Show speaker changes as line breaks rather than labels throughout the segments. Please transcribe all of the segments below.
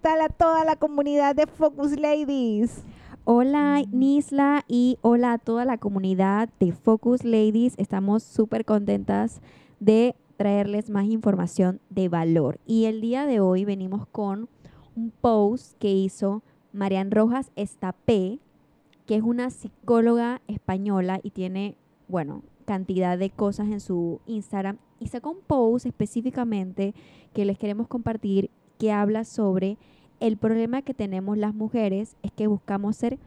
tal a toda la comunidad de Focus Ladies?
Hola Nisla y hola a toda la comunidad de Focus Ladies. Estamos súper contentas de traerles más información de valor. Y el día de hoy venimos con un post que hizo Marian Rojas Estapé, que es una psicóloga española y tiene, bueno, cantidad de cosas en su Instagram. Y sacó un post específicamente que les queremos compartir que habla sobre el problema que tenemos las mujeres es que buscamos ser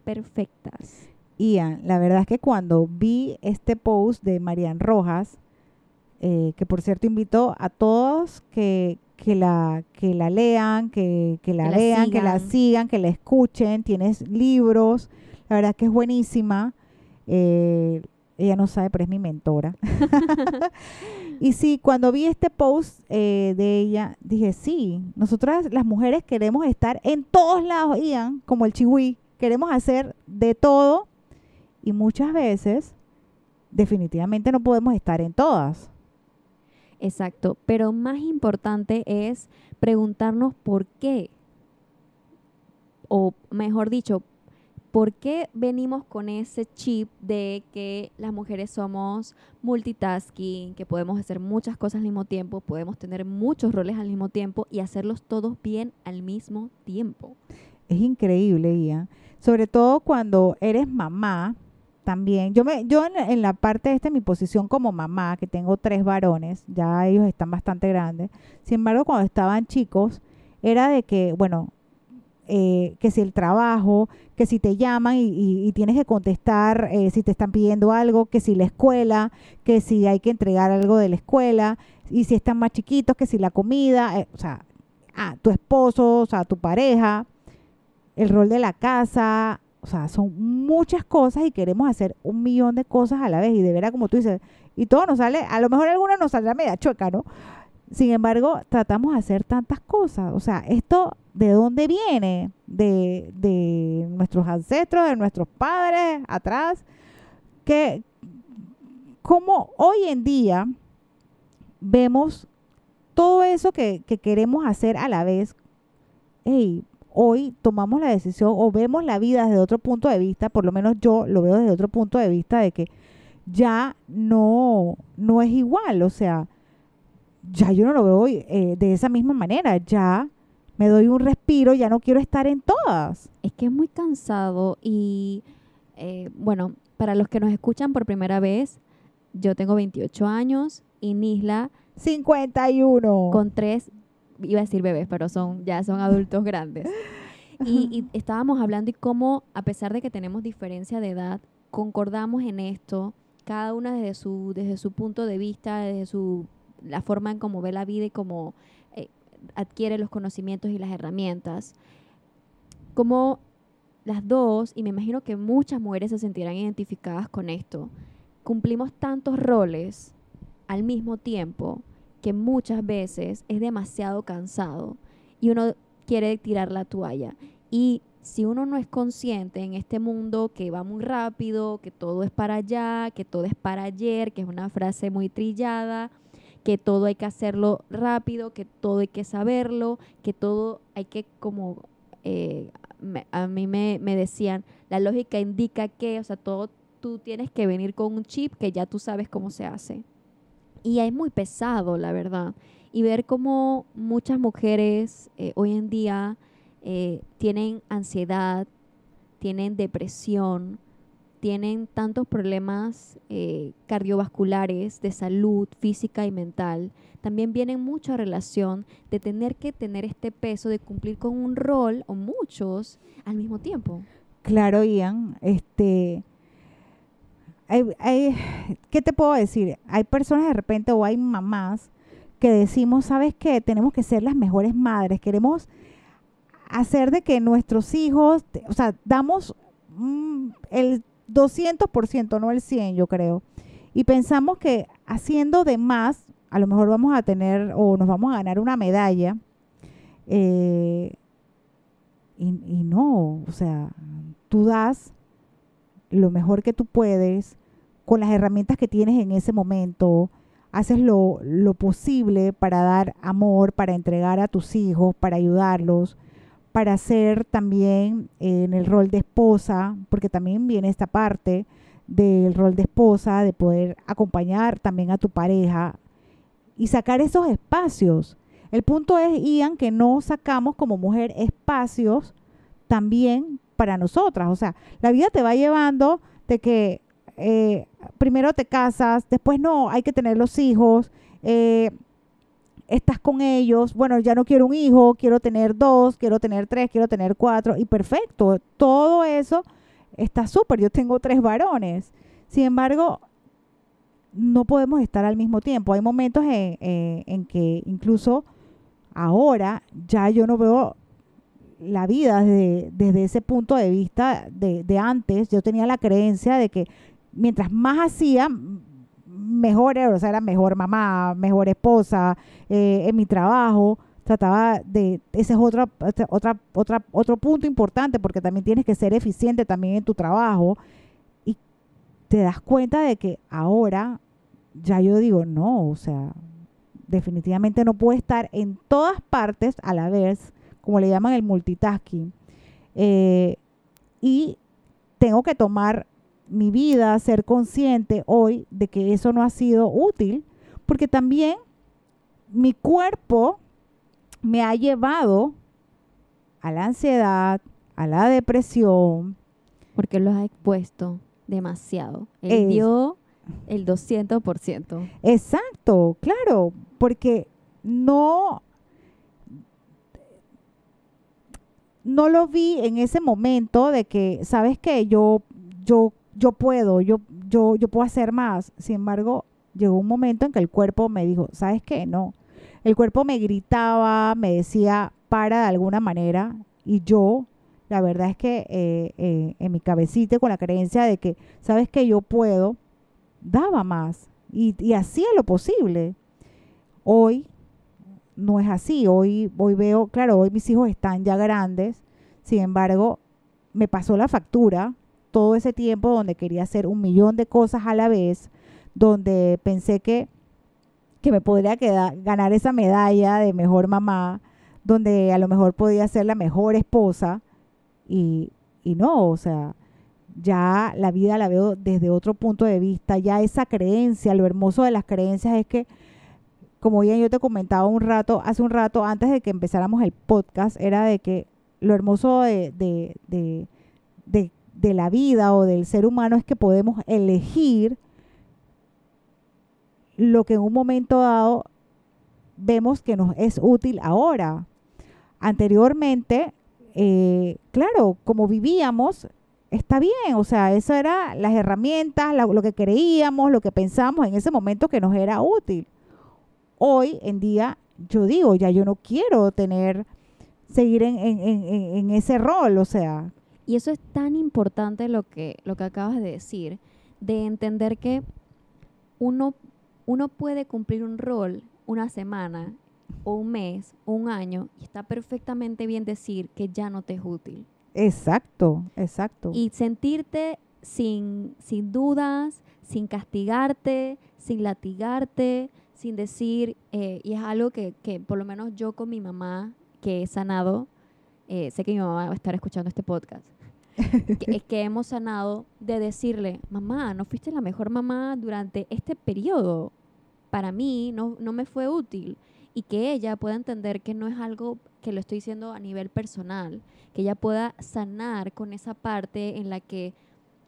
perfectas.
Ian, la verdad es que cuando vi este post de Marian Rojas, eh, que por cierto invito a todos que, que, la, que la lean, que, que la vean, que la sigan, que la escuchen, tienes libros, la verdad es que es buenísima. Eh, ella no sabe, pero es mi mentora. y sí, cuando vi este post eh, de ella, dije, sí, nosotras las mujeres queremos estar en todos lados, Ian, como el chihui, queremos hacer de todo y muchas veces definitivamente no podemos estar en todas.
Exacto, pero más importante es preguntarnos por qué, o mejor dicho, ¿por qué venimos con ese chip de que las mujeres somos multitasking, que podemos hacer muchas cosas al mismo tiempo, podemos tener muchos roles al mismo tiempo y hacerlos todos bien al mismo tiempo?
Es increíble, Ian. Sobre todo cuando eres mamá, también. Yo, me, yo en, la parte de mi posición como mamá, que tengo tres varones, ya ellos están bastante grandes. Sin embargo, cuando estaban chicos, era de que, bueno, eh, que si el trabajo, que si te llaman y, tienes que contestar eh, si te están pidiendo algo, que si la escuela, que si hay que entregar algo de la escuela, y si están más chiquitos, que si la comida, eh, o sea, a tu esposo, o sea, tu pareja, el rol de la casa, o sea, son muchas cosas y queremos hacer un millón de cosas a la vez y de veras como tú dices, y todo nos sale, a lo mejor alguna nos saldrá media chueca, ¿no? Sin embargo, tratamos de hacer tantas cosas. O sea, esto de dónde viene? De, de nuestros ancestros, de nuestros padres atrás. Que como hoy en día vemos todo eso que, que queremos hacer a la vez. Hey, hoy tomamos la decisión o vemos la vida desde otro punto de vista, por lo menos yo lo veo desde otro punto de vista de que ya no, no es igual, o sea, ya yo no lo veo eh, de esa misma manera, ya me doy un respiro, ya no quiero estar en todas.
Es que es muy cansado y eh, bueno, para los que nos escuchan por primera vez, yo tengo 28 años y Nisla
51
con tres iba a decir bebés, pero son ya son adultos grandes. Y, estábamos hablando y cómo, a pesar de que tenemos diferencia de edad, concordamos en esto, cada una desde su, desde su punto de vista, desde su, la forma en cómo ve la vida y cómo eh, adquiere los conocimientos y las herramientas. Como las dos, y me imagino que muchas mujeres se sentirán identificadas con esto, cumplimos tantos roles al mismo tiempo que muchas veces es demasiado cansado y uno quiere tirar la toalla. Y si uno no es consciente en este mundo que va muy rápido, que todo es para allá, que todo es para ayer, que es una frase muy trillada, que todo hay que hacerlo rápido, que todo hay que saberlo, que todo hay que como... Eh, a mí me, me decían, la lógica indica que, o sea, todo tú tienes que venir con un chip que ya tú sabes cómo se hace. Y es muy pesado, la verdad. Y ver cómo muchas mujeres eh, hoy en día eh, tienen ansiedad, tienen depresión, tienen tantos problemas eh, cardiovasculares, de salud física y mental, también vienen mucho a relación de tener que tener este peso de cumplir con un rol o muchos al mismo tiempo.
Claro, Ian, este, hay, ¿qué te puedo decir? Hay personas de repente o hay mamás que decimos, ¿sabes qué? Tenemos que ser las mejores madres, queremos hacer de que nuestros hijos, o sea, damos mm, el 200%, no el 100, yo creo. Y pensamos que haciendo de más, a lo mejor vamos a tener o nos vamos a ganar una medalla. Eh, y, y no, o sea, tú das lo mejor que tú puedes, con las herramientas que tienes en ese momento, haces lo, lo posible para dar amor, para entregar a tus hijos, para ayudarlos, para ser también eh, en el rol de esposa, porque también viene esta parte del rol de esposa, de poder acompañar también a tu pareja y sacar esos espacios. El punto es, Ian, que no sacamos como mujer espacios también para nosotras. O sea, la vida te va llevando de que eh, primero te casas, después no, hay que tener los hijos, eh, estás con ellos, bueno, ya no quiero un hijo, quiero tener dos, quiero tener tres, quiero tener cuatro, y perfecto, todo eso está súper, yo tengo tres varones. Sin embargo, no podemos estar al mismo tiempo. Hay momentos en, eh, en que incluso ahora ya yo no veo la vida desde, desde ese punto de vista de, de, antes. Yo tenía la creencia de que mientras más hacía, mejor era, o sea, era mejor mamá, mejor esposa, eh, en mi trabajo. Trataba de, ese es otra, otra, otra, otro punto importante porque también tienes que ser eficiente también en tu trabajo y te das cuenta de que ahora ya yo digo, no, o sea, definitivamente no puedo estar en todas partes a la vez, como le llaman el multitasking. Eh, y tengo que tomar mi vida, ser consciente hoy de que eso no ha sido útil, porque también mi cuerpo me ha llevado a la ansiedad, a la depresión.
Porque lo has expuesto demasiado. Él dio el 200%.
Exacto, claro, porque no no lo vi en ese momento de que, ¿sabes qué? Yo yo yo puedo, yo, yo, yo puedo hacer más. Sin embargo, llegó un momento en que el cuerpo me dijo, ¿sabes qué? No. El cuerpo me gritaba, me decía, para de alguna manera, y yo, la verdad es que eh, eh, en mi cabecita, con la creencia de que, ¿sabes que Yo puedo, daba más y, y hacía lo posible. Hoy no es así. Hoy, hoy veo, claro, hoy mis hijos están ya grandes, sin embargo, me pasó la factura todo ese tiempo donde quería hacer un millón de cosas a la vez, donde pensé que, que me podría quedar, ganar esa medalla de mejor mamá, donde a lo mejor podía ser la mejor esposa y, y no, o sea, ya la vida la veo desde otro punto de vista, ya esa creencia, lo hermoso de las creencias es que, como ya yo te comentaba un rato, hace un rato, antes de que empezáramos el podcast, era de que lo hermoso de, de, de, de de la vida o del ser humano es que podemos elegir lo que en un momento dado vemos que nos es útil ahora. Anteriormente, eh, claro, como vivíamos, está bien, o sea, eso era las herramientas, lo que creíamos, lo que pensamos en ese momento que nos era útil. Hoy en día, yo digo, ya yo no quiero tener, seguir en, en, en, en ese rol, o sea,
y eso es tan importante lo que, lo que acabas de decir, de entender que uno, uno puede cumplir un rol una semana o un mes o un año y está perfectamente bien decir que ya no te es útil.
Exacto, exacto.
Y sentirte sin, sin dudas, sin castigarte, sin latigarte, sin decir, eh, y es algo que, que por lo menos yo con mi mamá, que he sanado, eh, sé que mi mamá va a estar escuchando este podcast, que, que, hemos sanado de decirle, mamá, no fuiste la mejor mamá durante este periodo. Para mí no, no me fue útil. Y que ella pueda entender que no es algo que lo estoy diciendo a nivel personal, que ella pueda sanar con esa parte en la que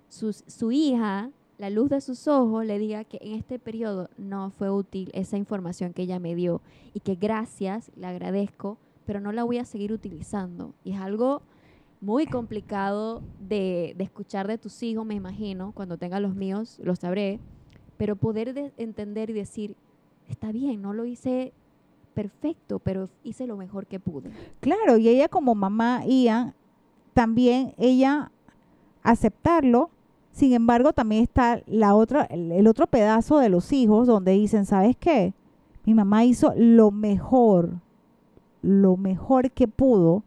su hija, la luz de sus ojos, le diga que en este periodo no fue útil esa información que ella me dio y que gracias, le agradezco, pero no la voy a seguir utilizando. Y es algo muy complicado de, escuchar de tus hijos, me imagino, cuando tenga los míos, lo sabré, pero poder entender y decir, está bien, no lo hice perfecto, pero hice lo mejor que pude.
Claro, y ella como mamá, Ian, también ella aceptarlo, sin embargo, también está la otra, el otro pedazo de los hijos donde dicen, ¿sabes qué? Mi mamá hizo lo mejor, lo mejor que pudo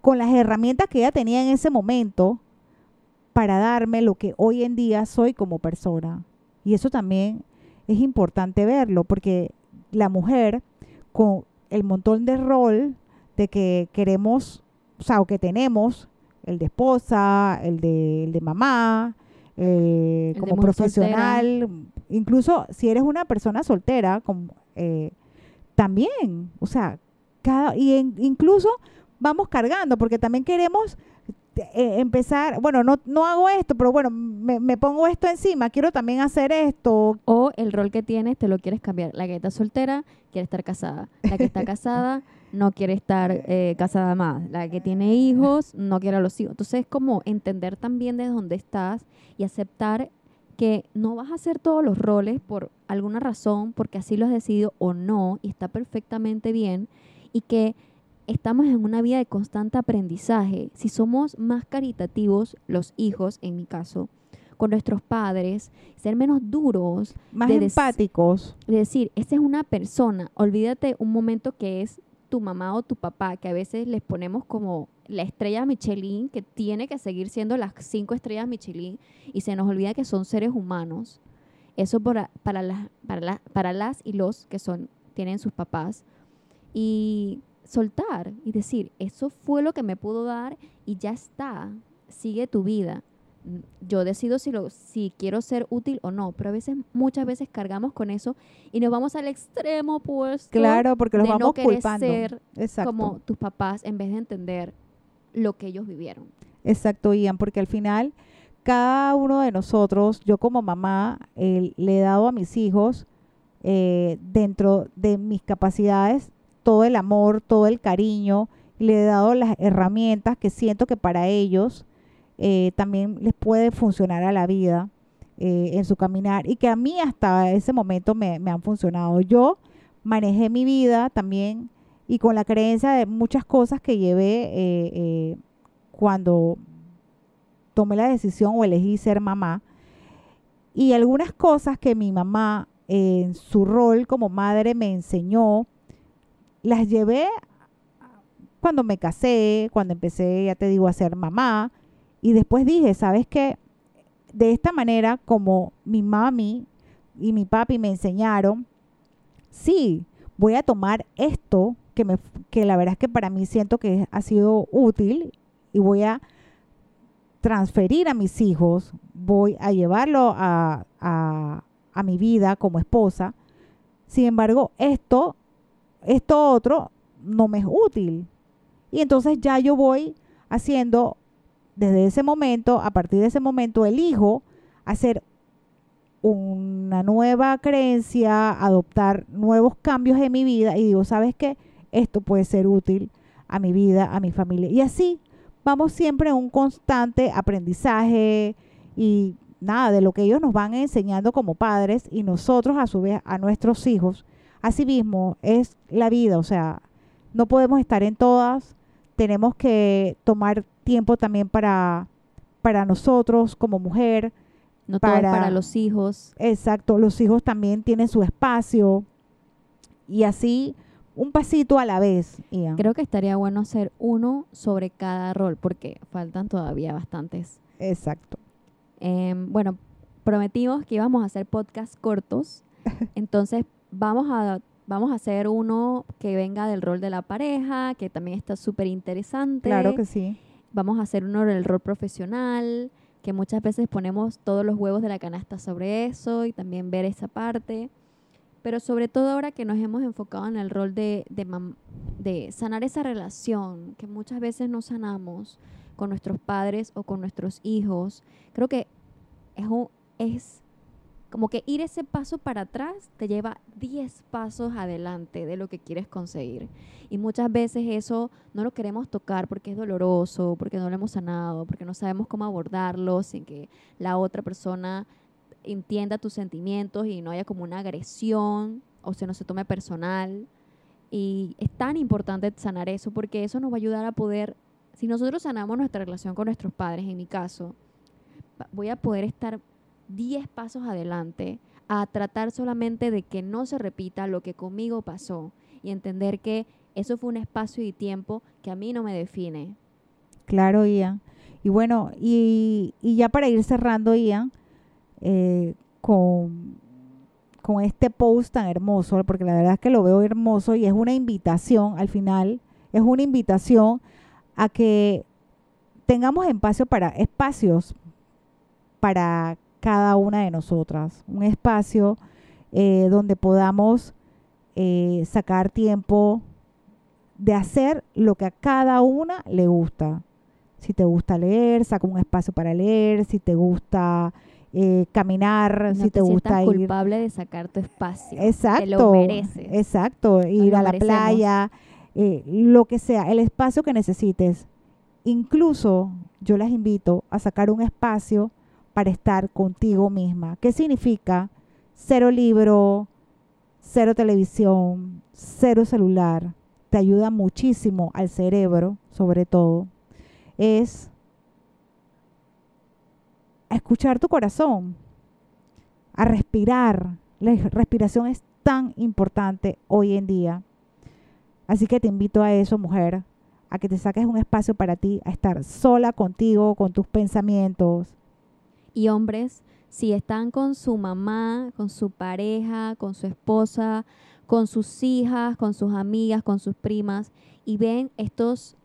con las herramientas que ella tenía en ese momento para darme lo que hoy en día soy como persona. Y eso también es importante verlo porque la mujer con el montón de rol de que queremos, o sea, o que tenemos, el de esposa, el de, el de mamá, eh,
El
como profesional, incluso si eres una persona soltera, como, eh, también, o sea, cada, y en- incluso vamos cargando, porque también queremos eh, empezar, bueno, no, no hago esto, pero bueno, me, me pongo esto encima, quiero también hacer esto,
O el rol que tienes te lo quieres cambiar. La que está soltera quiere estar casada. La que está casada no quiere estar eh, casada más. La que tiene hijos no quiere a los hijos. Entonces es como entender también de dónde estás y aceptar que no vas a hacer todos los roles por alguna razón, porque así lo has decidido o no, y está perfectamente bien, y que estamos en una vida de constante aprendizaje. Si somos más caritativos, los hijos, en mi caso, con nuestros padres, ser menos duros,
más
de
empáticos.
de decir, esa es una persona, olvídate un momento que es tu mamá o tu papá, que a veces les ponemos como la estrella Michelin, que tiene que seguir siendo las cinco estrellas Michelin, y se nos olvida que son seres humanos. Eso para, para, las, para, la- para las y los que son, tienen sus papás. Y soltar y decir, eso fue lo que me pudo dar y ya está, sigue tu vida. Yo decido si, lo, si quiero ser útil o no, pero a veces, muchas veces cargamos con eso y nos vamos al extremo opuesto
Claro, porque los
de
vamos culpando.
ser
Exacto.
como tus papás en vez de entender lo que ellos vivieron.
Exacto, Ian, porque al final cada uno de nosotros, yo como mamá, eh, le he dado a mis hijos eh, dentro de mis capacidades todo el amor, todo el cariño, le he dado las herramientas que siento que para ellos eh, también les puede funcionar a la vida eh, en su caminar y que a mí hasta ese momento me, han funcionado. Yo manejé mi vida también y con la creencia de muchas cosas que llevé eh, cuando tomé la decisión o elegí ser mamá. Y algunas cosas que mi mamá en su rol como madre me enseñó, las llevé cuando me casé, cuando empecé, ya te digo, a ser mamá. Y después dije, ¿sabes qué? De esta manera, como mi mami y mi papi me enseñaron, sí, voy a tomar esto que, me, que la verdad es que para mí siento que ha sido útil y voy a transferir a mis hijos, voy a llevarlo a, a, a mi vida como esposa. Sin embargo, esto, esto otro no me es útil. Y entonces ya yo voy haciendo, desde ese momento, a partir de ese momento, elijo hacer una nueva creencia, adoptar nuevos cambios en mi vida y digo, ¿sabes qué? Esto puede ser útil a mi vida, a mi familia. Y así vamos siempre en un constante aprendizaje y nada, de lo que ellos nos van enseñando como padres y nosotros a su vez a nuestros hijos. Asimismo, es la vida, o sea, no podemos estar en todas, tenemos que tomar tiempo también para, para nosotros como mujer.
No
Para-
para los hijos.
Exacto, los hijos también tienen su espacio y así un pasito a la vez. Ian.
Creo que estaría bueno hacer uno sobre cada rol, porque faltan todavía bastantes.
Exacto.
Em, bueno, prometimos que íbamos a hacer podcasts cortos, entonces vamos a, vamos a hacer uno que venga del rol de la pareja, que también está súper interesante.
Claro que sí.
Vamos a hacer uno del rol profesional, que muchas veces ponemos todos los huevos de la canasta sobre eso y también ver esa parte. Pero sobre todo ahora que nos hemos enfocado en el rol de, de, de sanar esa relación que muchas veces no sanamos con nuestros padres o con nuestros hijos, creo que es, un- es como que ir ese paso para atrás te lleva 10 pasos adelante de lo que quieres conseguir. Y muchas veces eso no lo queremos tocar porque es doloroso, porque no lo hemos sanado, porque no sabemos cómo abordarlo sin que la otra persona entienda tus sentimientos y no haya como una agresión o se no se tome personal. Y es tan importante sanar eso porque eso nos va a ayudar a poder, si nosotros sanamos nuestra relación con nuestros padres, en mi caso, voy a poder estar 10 pasos adelante a tratar solamente de que no se repita lo que conmigo pasó y entender que eso fue un espacio y tiempo que a mí no me define.
Claro, Ian. Y bueno, y, y ya para ir cerrando, Ian, eh, con, con este post tan hermoso, porque la verdad es que lo veo hermoso y es una invitación al final, es una invitación a que tengamos espacio para espacios para cada una de nosotras, un espacio eh, donde podamos eh, sacar tiempo de hacer lo que a cada una le gusta. Si te gusta leer, saca un espacio para leer. Si te gusta eh, caminar,
No
si te, gusta ir.
culpable de sacar tu espacio.
Exacto.
Te lo mereces.
Exacto. Ir a la
merecemos.
playa, eh, lo que sea, el espacio que necesites. Incluso yo las invito a sacar un espacio para estar contigo misma. ¿Qué significa? Cero libro, cero televisión, cero celular. Te ayuda muchísimo al cerebro, sobre todo. Es escuchar tu corazón, a respirar. La respiración es tan importante hoy en día. Así que te invito a eso, mujer, a que te saques un espacio para ti, a estar sola contigo, con tus pensamientos.
Y hombres, si están con su mamá, con su pareja, con su esposa, con sus hijas, con sus amigas, con sus primas, y ven estos,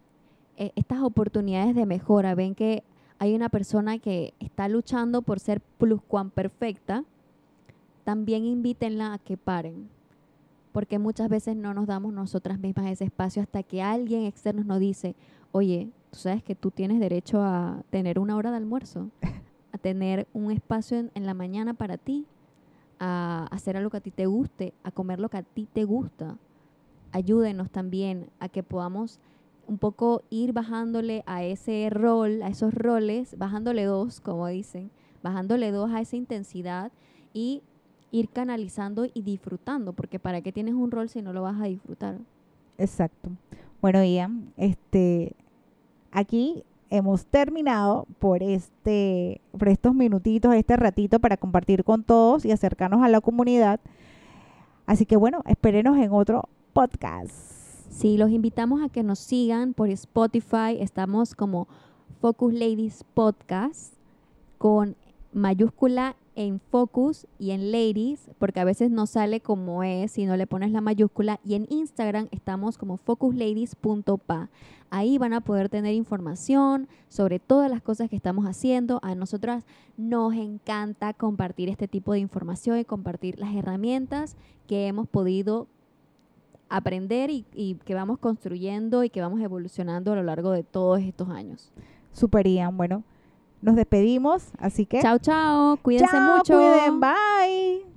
eh, estas oportunidades de mejora, ven que hay una persona que está luchando por ser perfecta, también invítenla a que paren. Porque muchas veces no nos damos nosotras mismas ese espacio hasta que alguien externo nos dice, oye, tú sabes que tú tienes derecho a tener una hora de almuerzo, a tener un espacio en, la mañana para ti, a hacer algo que a ti te guste, a comer lo que a ti te gusta. Ayúdenos también a que podamos un poco ir bajándole a ese rol, a esos roles, bajándole dos, como dicen, bajándole dos a esa intensidad y ir canalizando y disfrutando, porque ¿para qué tienes un rol si no lo vas a disfrutar?
Exacto. Bueno, Ian, este, aquí hemos terminado por este, por estos minutitos, este ratito para compartir con todos y acercarnos a la comunidad. Así que bueno, espérenos en otro podcast.
Sí, los invitamos a que nos sigan por Spotify. Estamos como Focus Ladies Podcast con mayúscula en Focus y en Ladies, porque a veces no sale como es si no le pones la mayúscula. Y en Instagram estamos como focusladies.pa. Ahí van a poder tener información sobre todas las cosas que estamos haciendo. A nosotras nos encanta compartir este tipo de información y compartir las herramientas que hemos podido aprender y, y que vamos construyendo y que vamos evolucionando a lo largo de todos estos años.
Super Ian. Bueno, nos despedimos, así que.
Chao, chao. Cuídense
chao,
mucho.
Cuiden, bye.